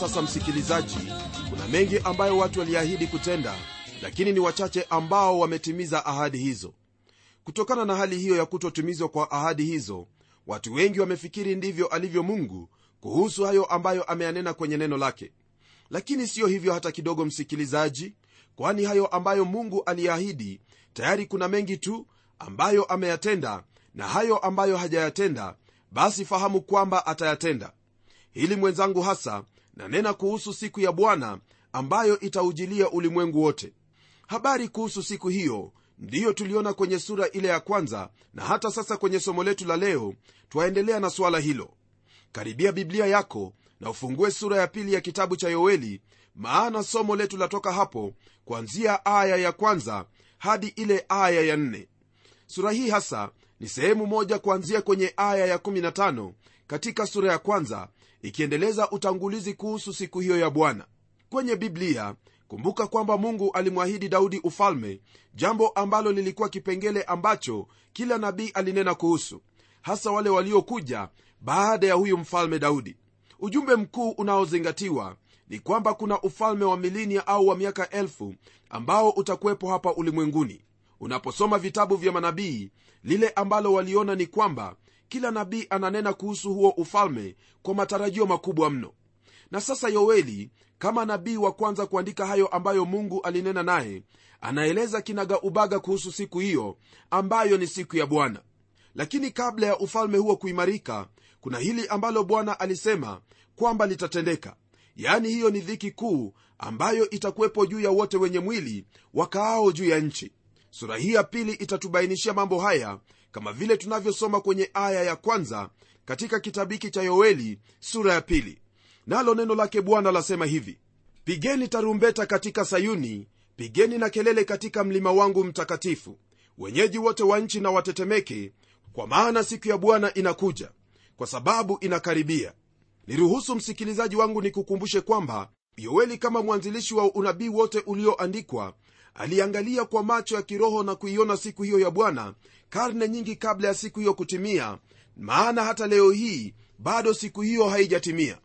sasa msikilizaji kuna mengi ambayo watu waliahidi kutenda lakini ni wachache ambao wametimiza ahadi hizo. Kutokana na hali hiyo ya kutotimizwa kwa ahadi hizo watu wengi wamefikiri ndivyo alivyo mungu kuhusu hayo ambayo ameyanena kwenye neno lake. Lakini siyo hivyo hata kidogo msikilizaji kwani hayo ambayo mungu aliahidi tayari kuna mengi tu ambayo ameyatenda na hayo ambayo hajayatenda basi fahamu kwamba atayatenda. Hili mwenzangu hasa nanena kuhusu siku ya bwana ambayo itaujilia ulimwengu wote. Habari kuhusu siku hiyo ndiyo tuliona kwenye sura ile ya kwanza na hata sasa kwenye somo letu la leo twaendelea na suala hilo. Karibia biblia yako na ufungue sura ya pili ya kitabu cha yoeli maana somo letu latoka hapo kuanzia aya ya kwanza hadi ile aya ya nne. Sura hii hasa ni sehemu moja kuanzia kwenye aya ya 15 katika sura ya kwanza ikiendeleza utangulizi kuhusu siku hiyo ya bwana. Kwenye biblia kumbuka kwamba mungu alimwahidi daudi ufalme jambo ambalo lilikuwa kipengele ambacho kila nabii alinena kuhusu hasa wale waliokuja baada ya huyu mfalme daudi. Ujumbe mkuu unaozingatiwa ni kwamba kuna ufalme wa milinia au wa miaka elfu ambao utakuwepo hapa ulimwenguni. Unaposoma vitabu vya manabii lile ambalo waliona ni kwamba kila nabii ananena kuhusu huo ufalme kwa matarajio makubwa mno. Na sasa yoeli kama nabii wa kwanza kuandika hayo ambayo mungu alinena naye anaeleza kinaga ubaga kuhusu siku hiyo ambayo ni siku ya bwana. Lakini kabla ya ufalme huo kuimarika kuna hili ambalo bwana alisema kwamba litatendeka. Yaani hiyo ni dhiki kuu ambayo itakuwepo juu ya wote wenye mwili wakaao juu ya nchi. Sura hii ya pili itatubainishia mambo haya kama vile tunavyosoma kwenye aya ya kwanza katika kitabu hiki cha yoeli sura ya pili. Nalo neno lake bwana lasema hivi pigeni tarumbeta katika sayuni pigeni na kelele katika mlima wangu mtakatifu wenyeji wote wa nchi na watetemeke kwa maana siku ya bwana inakuja kwa sababu inakaribia. Niruhusu msikilizaji wangu nikukumbushe kwamba yoeli kama mwanzilishi wa unabii wote ulioandikwa aliangalia kwa macho ya kiroho na kuiona siku hiyo ya bwana karne nyingi kabla ya siku hiyo kutimia maana hata leo hii bado siku hiyo haijatimia.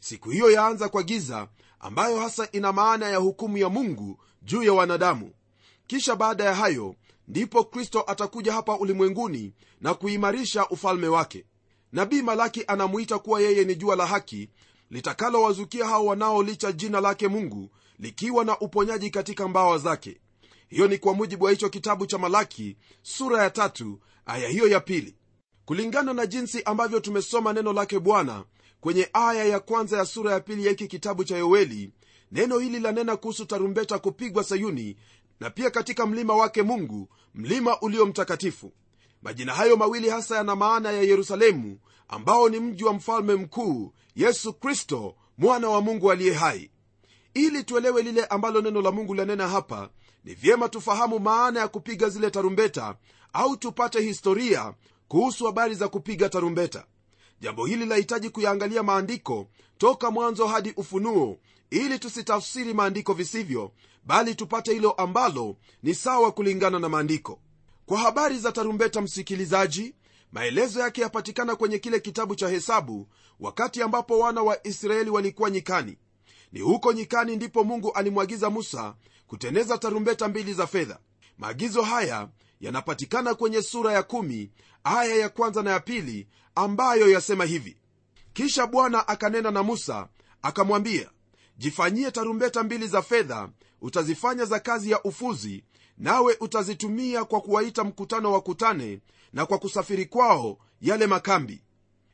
Siku hiyo yaanza kwa giza ambayo hasa ina maana ya hukumu ya mungu juu ya wanadamu. Kisha baada ya hayo ndipo kristo atakuja hapa ulimwenguni na kuimarisha ufalme wake. Nabii malaki anamuita kuwa yeye ni jua la haki litakalowazukia hao wanaolicha jina lake mungu likiwa na uponyaji katika mbawa zake. Hiyo ni kwa mujibu wa hicho kitabu cha malaki sura ya tatu aya hiyo ya pili. Kulingana na jinsi ambavyo tumesoma neno lake bwana kwenye aya ya kwanza ya sura ya pili ya hiki kitabu cha yoeli neno hili lanena kuhusu tarumbeta kupigwa sayuni na pia katika mlima wake mungu mlima ulio mtakatifu. Majina hayo mawili hasa yana maana ya yerusalemu ambao ni mji wa mfalme mkuu yesu kristo mwana wa mungu aliye hai ili tuelewe lile ambalo neno la mungu lanena hapa ni vyema tufahamu maana ya kupiga zile tarumbeta au tupate historia kuhusu habari za kupiga tarumbeta. Jambo hili lahitaji kuyaangalia maandiko toka mwanzo hadi ufunuo ili tusitafsiri maandiko visivyo bali tupate hilo ambalo ni sawa kulingana na maandiko. Kwa habari za tarumbeta msikilizaji maelezo yake yapatikana kwenye kile kitabu cha hesabu wakati ambapo wana wa israeli walikuwa nyikani ni huko nyikani ndipo mungu alimwagiza musa kuteneza tarumbeta mbili za fedha. Maagizo haya yanapatikana kwenye sura ya kumi, aya ya kwanza na ya pili ambayo yasema hivi. Kisha bwana akanena na musa akamwambia jifanyie tarumbeta mbili za fedha utazifanya za kazi ya ufuzi nawe utazitumia kwa kuwaita mkutano wakutane na kwa kusafiri kwao yale makambi.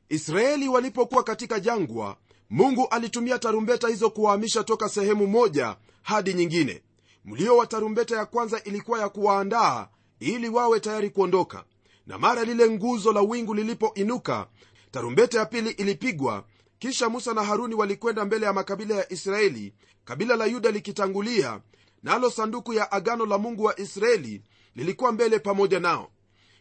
Israeli walipokuwa katika jangwa mungu alitumia tarumbeta hizo kuwahamisha toka sehemu moja hadi nyingine. Mlio wa tarumbeta ya kwanza ilikuwa ya kuwaandaa ili wawe tayari kuondoka. Na mara lile nguzo la wingu lilipoinuka tarumbeta ya pili ilipigwa. Kisha musa na haruni walikwenda mbele ya makabila ya israeli kabila la yuda likitangulia nalo na sanduku ya agano la mungu wa israeli lilikuwa mbele pamoja nao.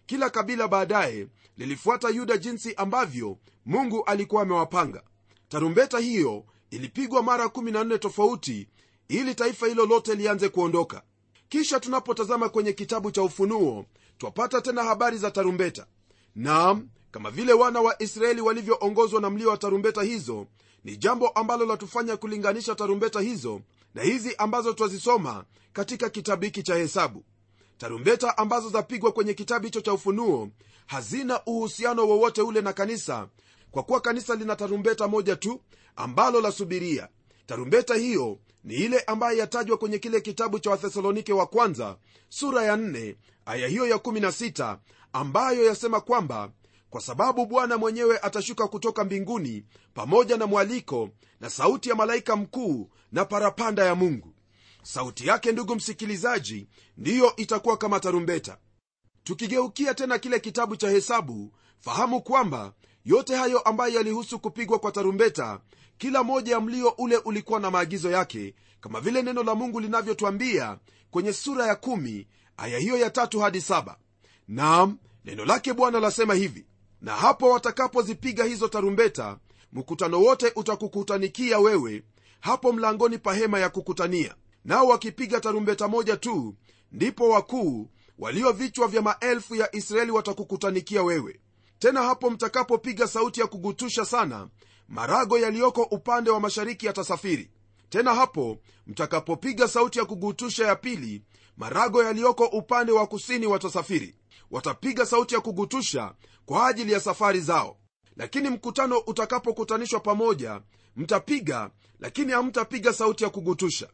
Kila kabila baadaye lilifuata yuda jinsi ambavyo mungu alikuwa amewapanga tarumbeta hiyo ilipigwa mara 14 tofauti ili taifa hilo lote lianze kuondoka. Kisha tunapotazama kwenye kitabu cha ufunuo twapata tena habari za tarumbeta. Naam kama vile wana wa israeli walivyoongozwa na mlio wa tarumbeta hizo ni jambo ambalo latufanya kulinganisha tarumbeta hizo na hizi ambazo twazisoma katika kitabu hiki cha hesabu. Tarumbeta ambazo zapigwa kwenye kitabu hicho cha ufunuo hazina uhusiano wowote ule na kanisa kwa kuwa kanisa lina tarumbeta moja tu ambalo lasubiria tarumbeta hiyo ni ile ambayo yatajwa kwenye kile kitabu cha wathesalonike wa kwanza sura ya 4 aya hiyo ya 16 ambayo yasema kwamba kwa sababu bwana mwenyewe atashuka kutoka mbinguni pamoja na mwaliko na sauti ya malaika mkuu na parapanda ya mungu. Sauti yake ndugu msikilizaji ndiyo itakuwa kama tarumbeta. Tukigeukia tena kile kitabu cha hesabu fahamu kwamba yote hayo ambayo yalihusu kupigwa kwa tarumbeta kila moja ya mlio ule ulikuwa na maagizo yake kama vile neno la mungu linavyotwambia kwenye sura ya kumi, aya hiyo ya tatu hadi saba. naam neno lake bwana lasema hivi na hapo watakapozipiga hizo tarumbeta mkutano wote utakukutanikia wewe hapo mlangoni pa hema ya kukutania nao wakipiga tarumbeta moja tu ndipo wakuu walio vichwa vya maelfu ya israeli watakukutanikia wewe tena hapo mtakapopiga sauti ya kugutusha sana marago yaliyoko upande wa mashariki yatasafiri. Tena hapo mtakapopiga sauti ya kugutusha ya pili marago yaliyoko upande wa kusini watasafiri. Watapiga sauti ya kugutusha kwa ajili ya safari zao. Lakini mkutano utakapokutanishwa pamoja mtapiga lakini hamtapiga sauti ya kugutusha.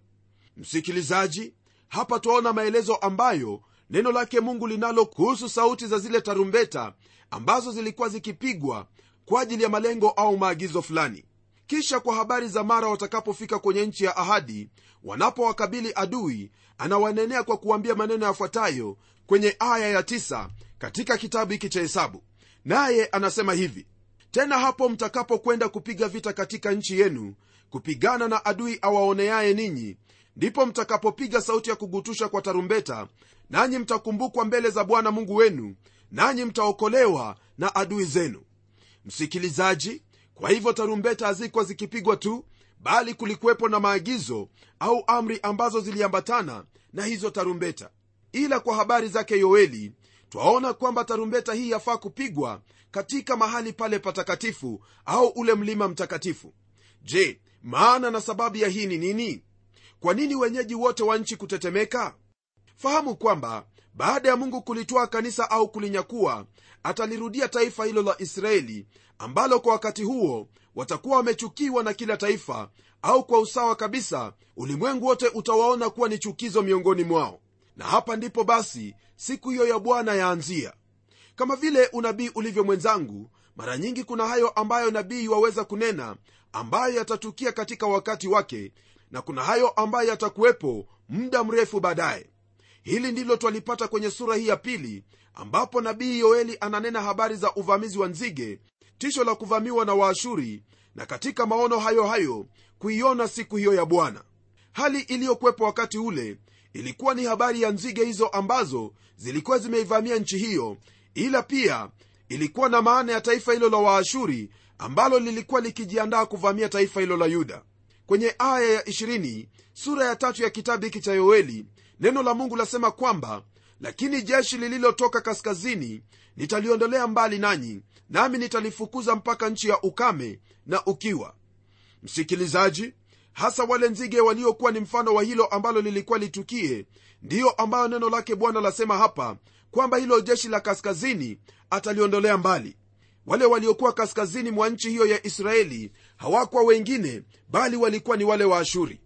Msikilizaji hapa twaona maelezo ambayo neno lake mungu linalo kuhusu sauti za zile tarumbeta ambazo zilikuwa zikipigwa kwa ajili ya malengo au maagizo fulani. Kisha kwa habari za mara watakapofika kwenye nchi ya ahadi wanapowakabili adui anawanenea kwa kuambia maneno yafuatayo kwenye aya ya tisa katika kitabu hiki cha hesabu. Naye anasema hivi tena hapo mtakapokwenda kupiga vita katika nchi yenu kupigana na adui awaoneaye ninyi ndipo mtakapopiga sauti ya kugutusha kwa tarumbeta nanyi mtakumbukwa mbele za bwana mungu wenu nanyi mtaokolewa na adui zenu. Msikilizaji kwa hivyo tarumbeta hazikuwa zikipigwa tu bali kulikuwepo na maagizo au amri ambazo ziliambatana na hizo tarumbeta. Ila kwa habari zake yoeli twaona kwamba tarumbeta hii yafaa kupigwa katika mahali pale patakatifu au ule mlima mtakatifu. Je maana na sababu ya hii ni nini kwa nini wenyeji wote wa nchi kutetemeka? Fahamu kwamba baada ya mungu kulitwaa kanisa au kulinyakua atalirudia taifa hilo la israeli ambalo kwa wakati huo watakuwa wamechukiwa na kila taifa au kwa usawa kabisa ulimwengu wote utawaona kuwa ni chukizo miongoni mwao. Na hapa ndipo basi siku hiyo ya bwana yaanzia. Kama vile unabii ulivyo mwenzangu mara nyingi kuna hayo ambayo nabii waweza kunena ambayo yatatukia katika wakati wake na kuna hayo ambayo yatakuwepo muda mrefu baadaye. Hili ndilo twalipata kwenye sura hii ya pili ambapo nabii yoeli ananena habari za uvamizi wa nzige tisho la kuvamiwa na waashuri na katika maono hayo hayo kuiona siku hiyo ya bwana. Hali iliyokuwepo wakati ule ilikuwa ni habari ya nzige hizo ambazo zilikuwa zimeivamia nchi hiyo ila pia ilikuwa na maana ya taifa hilo la waashuri ambalo lilikuwa likijiandaa kuvamia taifa hilo la yuda kwenye aya ya 20 sura ya tatu ya kitabu hiki cha yoeli neno la mungu lasema kwamba lakini jeshi lililotoka kaskazini nitaliondolea mbali nanyi nami nitalifukuza mpaka nchi ya ukame na ukiwa. Msikilizaji hasa wale nzige waliokuwa ni mfano wa hilo ambalo lilikuwa litukie ndiyo ambayo neno lake bwana lasema hapa kwamba hilo jeshi la kaskazini ataliondolea mbali wale waliokuwa kaskazini mwa nchi hiyo ya israeli hawakuwa wengine bali walikuwa ni wale wa ashuri.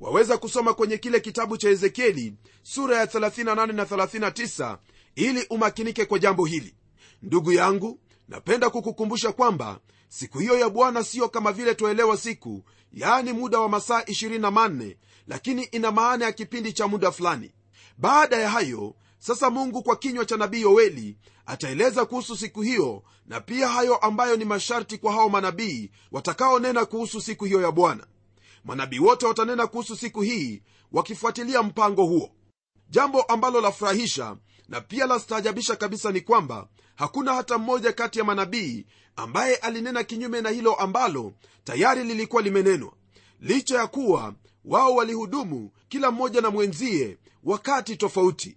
Waweza kusoma kwenye kile kitabu cha ezekieli sura ya 38 na 39 ili umakinike kwa jambo hili. Ndugu yangu napenda kukukumbusha kwamba siku hiyo ya bwana siyo kama vile twaelewa siku yaani muda wa masaa 24 lakini ina maana ya kipindi cha muda fulani. Baada ya hayo sasa mungu kwa kinywa cha nabii yoeli ataeleza kuhusu siku hiyo na pia hayo ambayo ni masharti kwa hao manabii watakaonena kuhusu siku hiyo ya bwana. Manabii wote watanena kuhusu siku hii wakifuatilia mpango huo. Jambo ambalo lafurahisha na pia lastaajabisha kabisa ni kwamba hakuna hata mmoja kati ya manabii ambaye alinena kinyume na hilo ambalo tayari lilikuwa limenenwa. Licha ya kuwa wao walihudumu kila mmoja na mwenzie wakati tofauti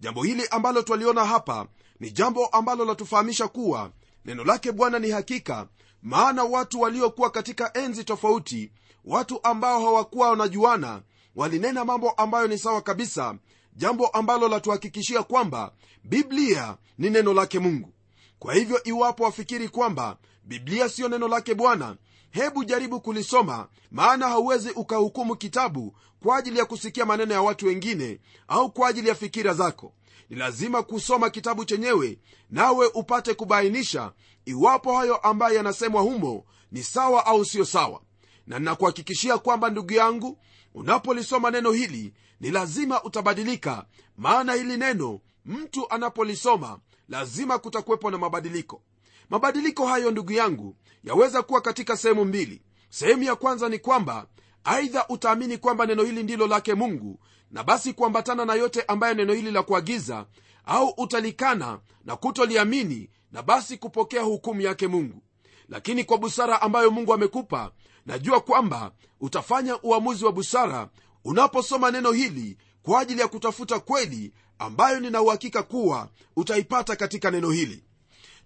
jambo hili ambalo twaliona hapa ni jambo ambalo latufahamisha kuwa neno lake bwana ni hakika maana watu waliokuwa katika enzi tofauti watu ambao hawakuwa wanajuana walinena mambo ambayo ni sawa kabisa jambo ambalo latuhakikishia kwamba biblia ni neno lake mungu. Kwa hivyo iwapo wafikiri kwamba biblia siyo neno lake bwana hebu jaribu kulisoma maana hauwezi ukahukumu kitabu kwa ajili ya kusikia maneno ya watu wengine au kwa ajili ya fikira zako. Ni lazima kusoma kitabu chenyewe nawe upate kubainisha iwapo hayo ambayo yanasemwa humo ni sawa au siyo sawa. Na ninakuhakikishia kwamba ndugu yangu unapolisoma neno hili ni lazima utabadilika maana hili neno mtu anapolisoma lazima kutakuwepo na mabadiliko mabadiliko hayo ndugu yangu yaweza kuwa katika sehemu mbili. Sehemu ya kwanza ni kwamba aidha utaamini kwamba neno hili ndilo lake mungu na basi kuambatana na yote ambayo neno hili la kuagiza au utalikana na kutoliamini na basi kupokea hukumu yake mungu. Lakini kwa busara ambayo mungu amekupa najua kwamba utafanya uamuzi wa busara unaposoma neno hili kwa ajili ya kutafuta kweli ambayo nina uhakika kuwa utaipata katika neno hili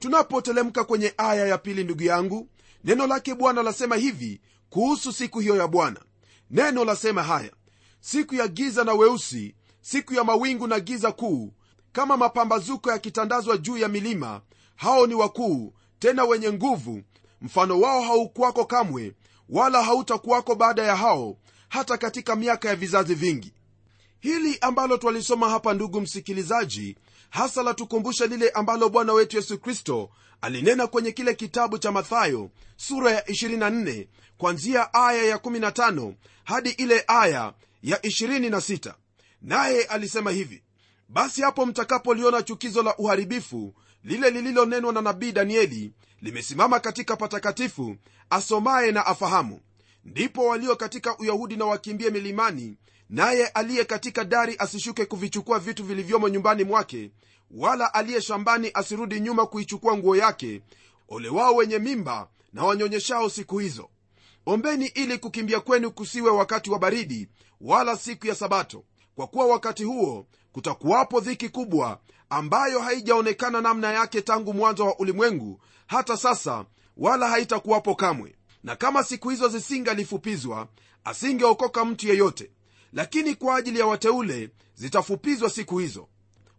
tunapotelemka kwenye aya ya pili ndugu yangu neno lake bwana lasema hivi kuhusu siku hiyo ya bwana. Neno lasema haya siku ya giza na weusi siku ya mawingu na giza kuu kama mapambazuko yakitandazwa juu ya milima hao ni wakuu tena wenye nguvu. Mfano wao haukuwako kamwe wala hautakuwako baada ya hao hata katika miaka ya vizazi vingi. Hili ambalo twalisoma hapa ndugu msikilizaji hasa latukumbusha lile ambalo bwana wetu yesu kristo alinena kwenye kile kitabu cha mathayo sura ya 24 kwanzia aya ya 15 hadi ile aya ya 26 naye alisema hivi basi hapo mtakapoliona chukizo la uharibifu lile lililonenwa na nabii danieli limesimama katika patakatifu asomaye na afahamu. Ndipo walio katika uyahudi na wakimbie milimani naye aliye katika dari asishuke kuvichukua vitu vilivyomo nyumbani mwake wala aliye shambani asirudi nyuma kuichukua nguo yake ole wao wenye mimba na wanyonyeshao siku hizo. Ombeni ili kukimbia kwenu kusiwe wakati wa baridi wala siku ya sabato. Kwa kuwa wakati huo kutakuwapo dhiki kubwa ambayo haijaonekana namna yake tangu mwanzo wa ulimwengu hata sasa wala haitakuwapo kamwe. Na kama siku hizo zisingalifupizwa asingeokoka mtu yeyote lakini kwa ajili ya wateule zitafupizwa siku hizo.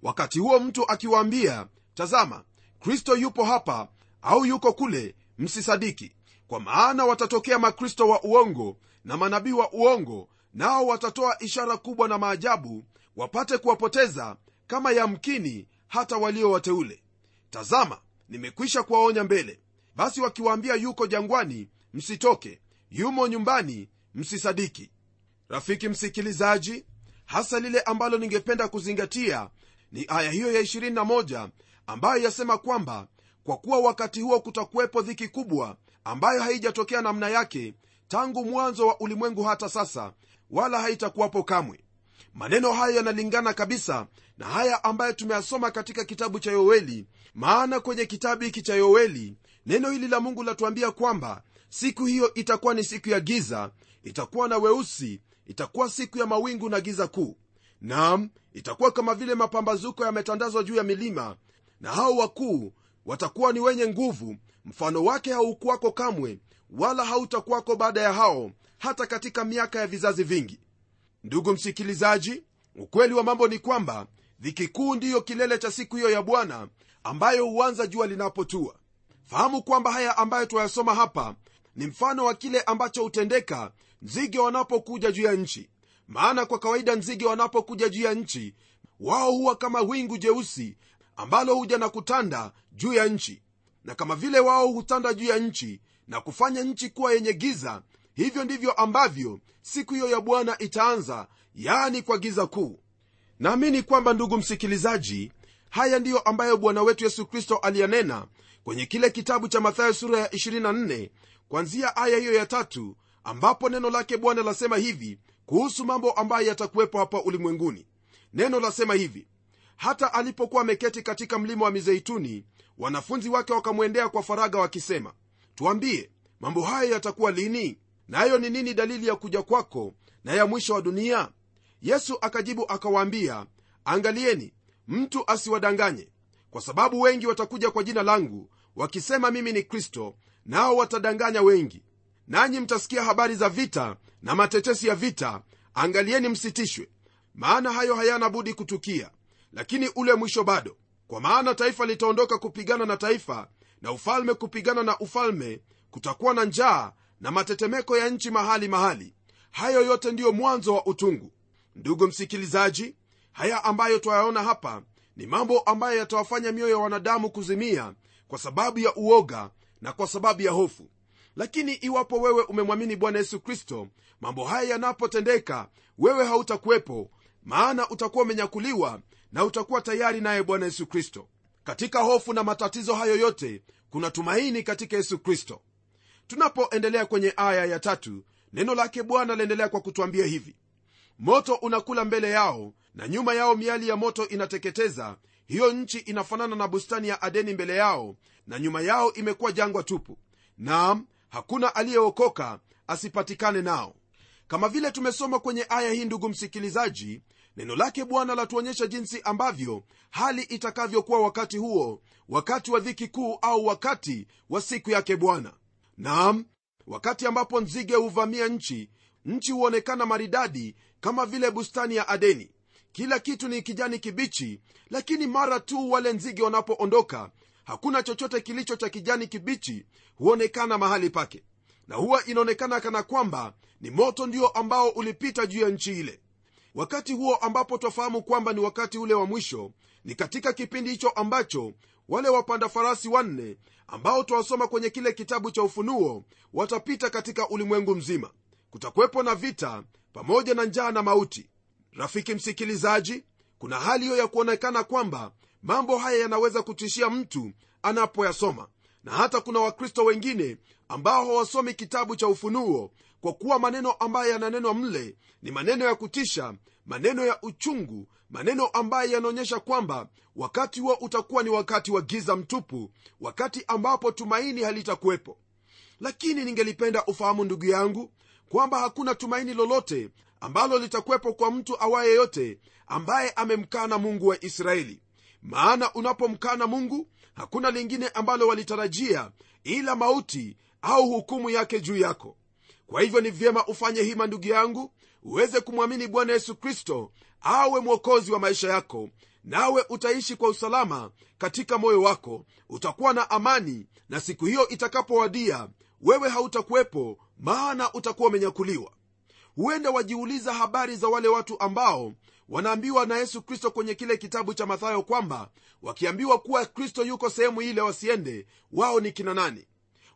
Wakati huo mtu akiwaambia tazama kristo yupo hapa au yuko kule msisadiki. Kwa maana watatokea makristo wa uongo na manabii wa uongo nao watatoa ishara kubwa na maajabu wapate kuwapoteza kama yamkini hata walio wateule. Tazama nimekwisha kuwaonya mbele. Basi wakiwaambia yuko jangwani msitoke. Yumo nyumbani msisadiki rafiki msikilizaji hasa lile ambalo ningependa kuzingatia ni aya hiyo ya 21 ambayo yasema kwamba kwa kuwa wakati huo kutakuwepo dhiki kubwa ambayo haijatokea namna yake tangu mwanzo wa ulimwengu hata sasa wala haitakuwapo kamwe. Maneno haya yanalingana kabisa na haya ambayo tumeyasoma katika kitabu cha yoeli. Maana kwenye kitabu hiki cha yoeli neno hili la mungu latuambia kwamba siku hiyo itakuwa ni siku ya giza itakuwa na weusi itakuwa siku ya mawingu na giza kuu. Nam itakuwa kama vile mapambazuko yametandazwa juu ya milima na hao wakuu watakuwa ni wenye nguvu. Mfano wake haukuwako kamwe wala hautakuwako baada ya hao hata katika miaka ya vizazi vingi. Ndugu msikilizaji ukweli wa mambo ni kwamba dhiki kuu ndiyo kilele cha siku hiyo ya bwana ambayo huanza jua linapotua. Fahamu kwamba haya ambayo twayasoma hapa ni mfano wa kile ambacho hutendeka nzige wanapokuja juu ya nchi. Maana kwa kawaida nzige wanapokuja juu ya nchi wao huwa kama wingu jeusi ambalo huja na kutanda juu ya nchi. Na kama vile wao hutanda juu ya nchi na kufanya nchi kuwa yenye giza hivyo ndivyo ambavyo siku hiyo ya bwana itaanza yaani kwa giza kuu. Naamini kwamba ndugu msikilizaji haya ndiyo ambayo bwana wetu yesu kristo aliyanena kwenye kile kitabu cha mathayo sura ya 24 kwanzia aya hiyo ya tatu ambapo neno lake bwana lasema hivi kuhusu mambo ambayo yatakuwepo hapa ulimwenguni. Neno lasema hivi hata alipokuwa ameketi katika mlima wa mizeituni wanafunzi wake wakamwendea kwa faraga wakisema tuambie mambo hayo yatakuwa lini? Nayo ni nini dalili ya kuja kwako na ya mwisho wa dunia? Yesu akajibu akawaambia angalieni mtu asiwadanganye kwa sababu wengi watakuja kwa jina langu wakisema mimi ni kristo nao watadanganya wengi nanyi mtasikia habari za vita na matetesi ya vita. Angalieni msitishwe maana hayo hayana budi kutukia. Lakini ule mwisho bado. Kwa maana taifa litaondoka kupigana na taifa na ufalme kupigana na ufalme kutakuwa na njaa na matetemeko ya nchi mahali mahali. Hayo yote ndiyo mwanzo wa utungu. Ndugu msikilizaji haya ambayo twayaona hapa ni mambo ambayo yatawafanya mioyo ya wanadamu kuzimia kwa sababu ya uoga na kwa sababu ya hofu lakini iwapo wewe umemwamini bwana yesu kristo mambo haya yanapotendeka wewe hautakuwepo maana utakuwa umenyakuliwa na utakuwa tayari naye bwana yesu kristo. Katika hofu na matatizo hayo yote kuna tumaini katika yesu kristo. Tunapoendelea kwenye aya ya tatu neno lake bwana laendelea kwa kutwambia hivi. Moto unakula mbele yao na nyuma yao miali ya moto inateketeza. Hiyo nchi inafanana na bustani ya adeni mbele yao na nyuma yao imekuwa jangwa tupu. Naam hakuna aliyeokoka asipatikane nao. Kama vile tumesoma kwenye aya hii ndugu msikilizaji neno lake bwana latuonyesha jinsi ambavyo hali itakavyokuwa wakati huo wakati wa dhiki kuu au wakati wa siku yake bwana. Naam wakati ambapo nzige huvamia nchi nchi huonekana maridadi kama vile bustani ya adeni. Kila kitu ni kijani kibichi lakini mara tu wale nzige wanapoondoka hakuna chochote kilicho cha kijani kibichi huonekana mahali pake. Na huwa inaonekana kana kwamba ni moto ndio ambao ulipita juu ya nchi ile. Wakati huo ambapo twafahamu kwamba ni wakati ule wa mwisho ni katika kipindi hicho ambacho wale wapanda farasi wanne ambao twawasoma kwenye kile kitabu cha ufunuo watapita katika ulimwengu mzima. Kutakuwepo na vita pamoja na njaa na mauti. Rafiki msikilizaji kuna hali hiyo ya kuonekana kwamba mambo haya yanaweza kutishia mtu anapoyasoma. Na hata kuna wakristo wengine ambao hawasomi kitabu cha ufunuo kwa kuwa maneno ambayo yananenwa mle ni maneno ya kutisha maneno ya uchungu maneno ambayo yanaonyesha kwamba wakati huo utakuwa ni wakati wa giza mtupu wakati ambapo tumaini halitakuwepo. Lakini ningelipenda ufahamu ndugu yangu kwamba hakuna tumaini lolote ambalo litakuwepo kwa mtu awaye yote ambaye amemkana mungu wa israeli maana unapomkana mungu hakuna lingine ambalo walitarajia ila mauti au hukumu yake juu yako. Kwa hivyo ni vyema ufanye hima ndugu yangu uweze kumwamini bwana yesu kristo awe mwokozi wa maisha yako nawe utaishi kwa usalama katika moyo wako utakuwa na amani na siku hiyo itakapowadia wewe hautakuwepo maana utakuwa umenyakuliwa. Huenda wajiuliza habari za wale watu ambao wanaambiwa na yesu kristo kwenye kile kitabu cha mathayo kwamba wakiambiwa kuwa kristo yuko sehemu ile wasiende wao ni kina nani?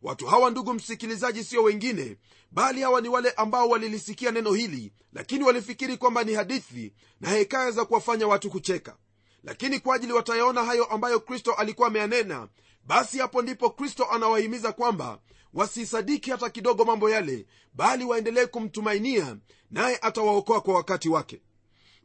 Watu hawa ndugu msikilizaji sio wengine bali hawa ni wale ambao walilisikia neno hili lakini walifikiri kwamba ni hadithi na hekaya za kuwafanya watu kucheka. Lakini kwa ajili watayaona hayo ambayo kristo alikuwa ameyanena basi hapo ndipo kristo anawahimiza kwamba wasisadiki hata kidogo mambo yale bali waendelee kumtumainia naye atawaokoa kwa wakati wake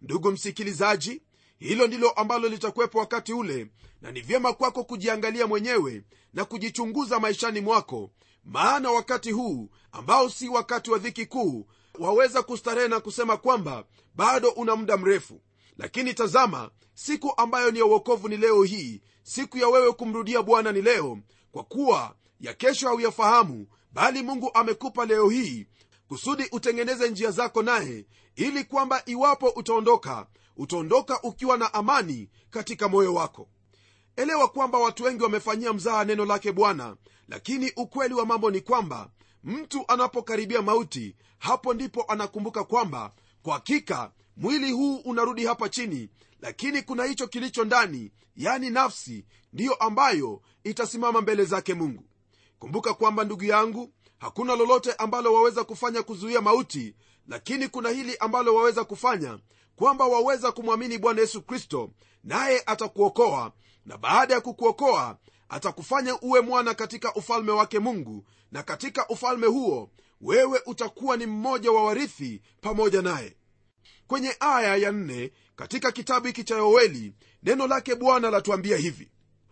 ndugu msikilizaji hilo ndilo ambalo litakuwepo wakati ule na ni vyema kwako kujiangalia mwenyewe na kujichunguza maishani mwako maana wakati huu ambao si wakati wa dhiki kuu waweza kustarehe na kusema kwamba bado una muda mrefu. Lakini tazama siku ambayo ni ya uokovu ni leo hii siku ya wewe kumrudia bwana ni leo kwa kuwa ya kesho hauyafahamu bali mungu amekupa leo hii kusudi utengeneze njia zako naye ili kwamba iwapo utaondoka utaondoka ukiwa na amani katika moyo wako. Elewa kwamba watu wengi wamefanyia mzaha neno lake bwana lakini ukweli wa mambo ni kwamba mtu anapokaribia mauti hapo ndipo anakumbuka kwamba kwa hakika mwili huu unarudi hapa chini lakini kuna hicho kilicho ndani yani nafsi ndiyo ambayo itasimama mbele zake mungu. Kumbuka kwamba ndugu yangu hakuna lolote ambalo waweza kufanya kuzuia mauti lakini kuna hili ambalo waweza kufanya kwamba waweza kumwamini bwana yesu kristo naye atakuokoa na baada ya kukuokoa atakufanya uwe mwana katika ufalme wake mungu na katika ufalme huo wewe utakuwa ni mmoja wa warithi pamoja naye. Kwenye aya ya nne katika kitabu hiki cha yoeli neno lake bwana latuambia hivi.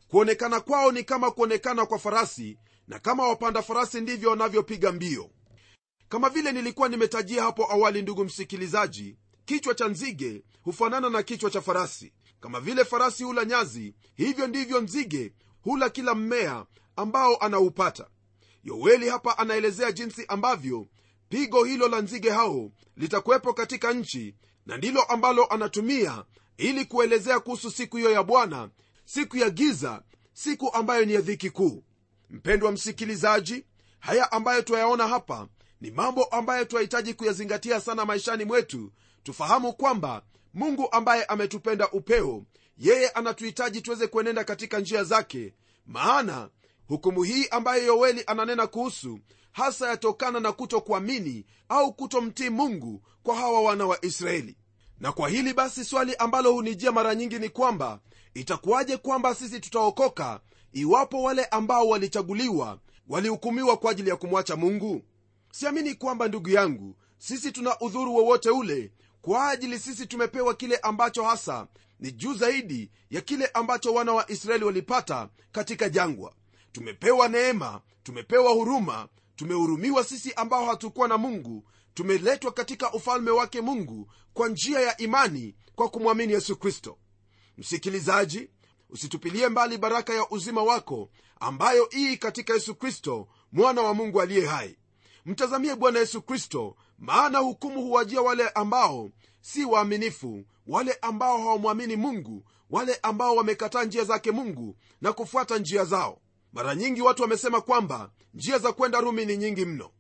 Kuonekana kwao ni kama kuonekana kwa farasi na kama wapanda farasi ndivyo wanavyopiga mbio. Kama vile nilikuwa nimetajia hapo awali ndugu msikilizaji kichwa cha nzige hufanana na kichwa cha farasi. Kama vile farasi hula nyazi hivyo ndivyo nzige hula kila mmea ambao anaupata. Yoeli hapa anaelezea jinsi ambavyo pigo hilo la nzige hao litakuwepo katika nchi na ndilo ambalo anatumia ili kuelezea kuhusu siku hiyo ya bwana siku ya giza siku ambayo ni ya dhiki kuu mpendwa msikilizaji haya ambayo twayaona hapa ni mambo ambayo twahitaji kuyazingatia sana maishani mwetu. Tufahamu kwamba mungu ambaye ametupenda upeo yeye anatuhitaji tuweze kuenenda katika njia zake. Maana hukumu hii ambayo yoeli ananena kuhusu hasa yatokana na kutokuamini au kutomtii mungu kwa hawa wana wa israeli. Na kwa hili basi swali ambalo hunijia mara nyingi ni kwamba itakuwaje kwamba sisi tutaokoka iwapo wale ambao walichaguliwa walihukumiwa kwa ajili ya kumwacha mungu siamini kwamba ndugu yangu sisi tuna udhuru wowote ule. Kwa ajili sisi tumepewa kile ambacho hasa ni juu zaidi ya kile ambacho wana wa israeli walipata katika jangwa. Tumepewa neema tumepewa huruma tumehurumiwa sisi ambao hatukuwa na mungu. Tumeletwa katika ufalme wake mungu kwa njia ya imani kwa kumwamini yesu kristo. Msikilizaji usitupilie mbali baraka ya uzima wako ambayo ii katika yesu kristo mwana wa mungu aliye hai. Mtazamie bwana yesu kristo maana hukumu huwajia wale ambao si waaminifu wale ambao hawamwamini mungu wale ambao wamekataa njia zake mungu na kufuata njia zao. Mara nyingi watu wamesema kwamba njia za kwenda rumi ni nyingi mno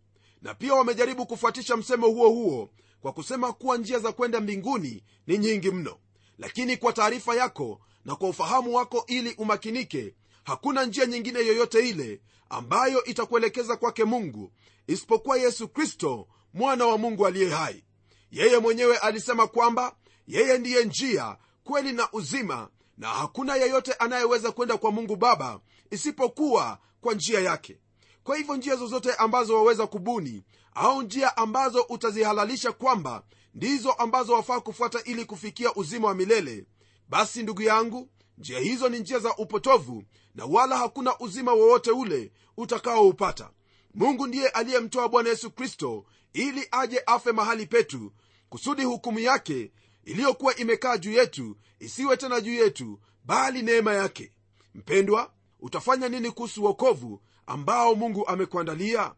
na pia wamejaribu kufuatisha msemo huo huo kwa kusema kuwa njia za kwenda mbinguni ni nyingi mno. Lakini kwa taarifa yako na kwa ufahamu wako ili umakinike hakuna njia nyingine yoyote ile ambayo itakuelekeza kwake mungu isipokuwa yesu kristo mwana wa mungu aliye hai. Yeye mwenyewe alisema kwamba yeye ndiye njia kweli na uzima na hakuna yeyote anayeweza kwenda kwa mungu baba isipokuwa kwa njia yake. Kwa hivyo njia zozote ambazo waweza kubuni au njia ambazo utazihalalisha kwamba ndizo ambazo wafaa kufuata ili kufikia uzima wa milele basi ndugu yangu njia hizo ni njia za upotovu na wala hakuna uzima wowote ule utakaoupata. Mungu ndiye aliyemtoa bwana yesu kristo ili aje afe mahali petu kusudi hukumu yake iliyokuwa imekaa juu yetu isiwe tena juu yetu bali neema yake. Mpendwa utafanya nini kuhusu wokovu ambao mungu amekuandalia?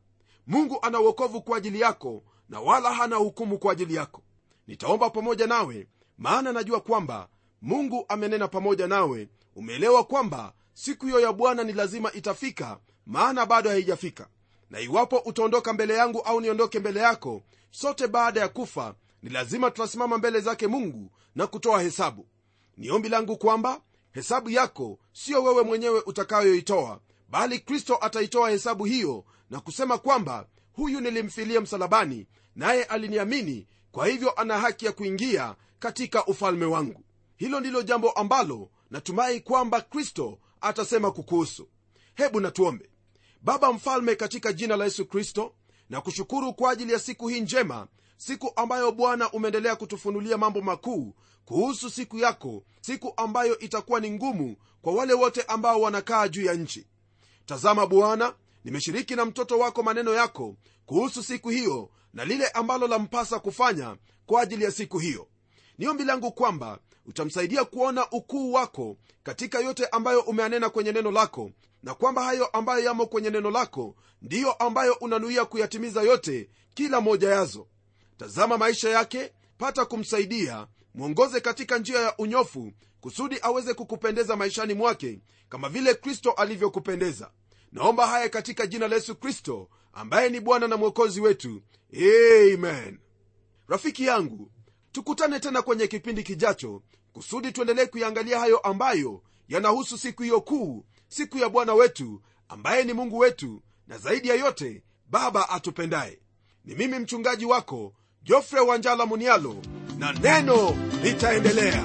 Mungu ana uokovu kwa ajili yako na wala hana hukumu kwa ajili yako. Nitaomba pamoja nawe maana najua kwamba mungu amenena pamoja nawe. Umeelewa kwamba siku hiyo ya bwana ni lazima itafika maana bado haijafika. Na iwapo utaondoka mbele yangu au niondoke mbele yako sote baada ya kufa ni lazima tutasimama mbele zake mungu na kutoa hesabu. Ni ombi langu kwamba hesabu yako siyo wewe mwenyewe utakayoitoa bali kristo ataitoa hesabu hiyo na kusema kwamba huyu nilimfilia msalabani naye aliniamini kwa hivyo ana haki ya kuingia katika ufalme wangu hilo ndilo jambo ambalo natumai kwamba kristo atasema kukuhusu. Hebu natuombe. Baba mfalme katika jina la yesu kristo na kushukuru kwa ajili ya siku hii njema siku ambayo bwana umeendelea kutufunulia mambo makuu kuhusu siku yako siku ambayo itakuwa ni ngumu kwa wale wote ambao wanakaa juu ya nchi. Tazama bwana nimeshiriki na mtoto wako maneno yako kuhusu siku hiyo na lile ambalo lampasa kufanya kwa ajili ya siku hiyo. Niombi langu kwamba utamsaidia kuona ukuu wako katika yote ambayo umeanena kwenye neno lako na kwamba hayo ambayo yamo kwenye neno lako ndiyo ambayo unanuia kuyatimiza yote kila moja yazo. Tazama maisha yake pata kumsaidia mwongoze katika njia ya unyofu kusudi aweze kukupendeza maishani mwake kama vile kristo alivyokupendeza. Naomba haya katika jina la yesu kristo ambaye ni bwana na mwokozi wetu. Amen. Rafiki yangu tukutane tena kwenye kipindi kijacho kusudi tuendelee kuiangalia hayo ambayo yanahusu siku hiyo kuu siku ya bwana wetu ambaye ni mungu wetu na zaidi ya yote baba atupendaye. Ni mimi mchungaji wako jofre wanjala munialo na neno litaendelea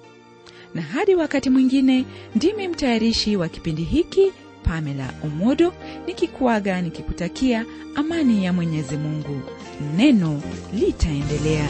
na hadi wakati mwingine ndimi mtayarishi wa kipindi hiki pamela umodo nikikuaga nikikutakia amani ya mwenyezi mungu. Neno litaendelea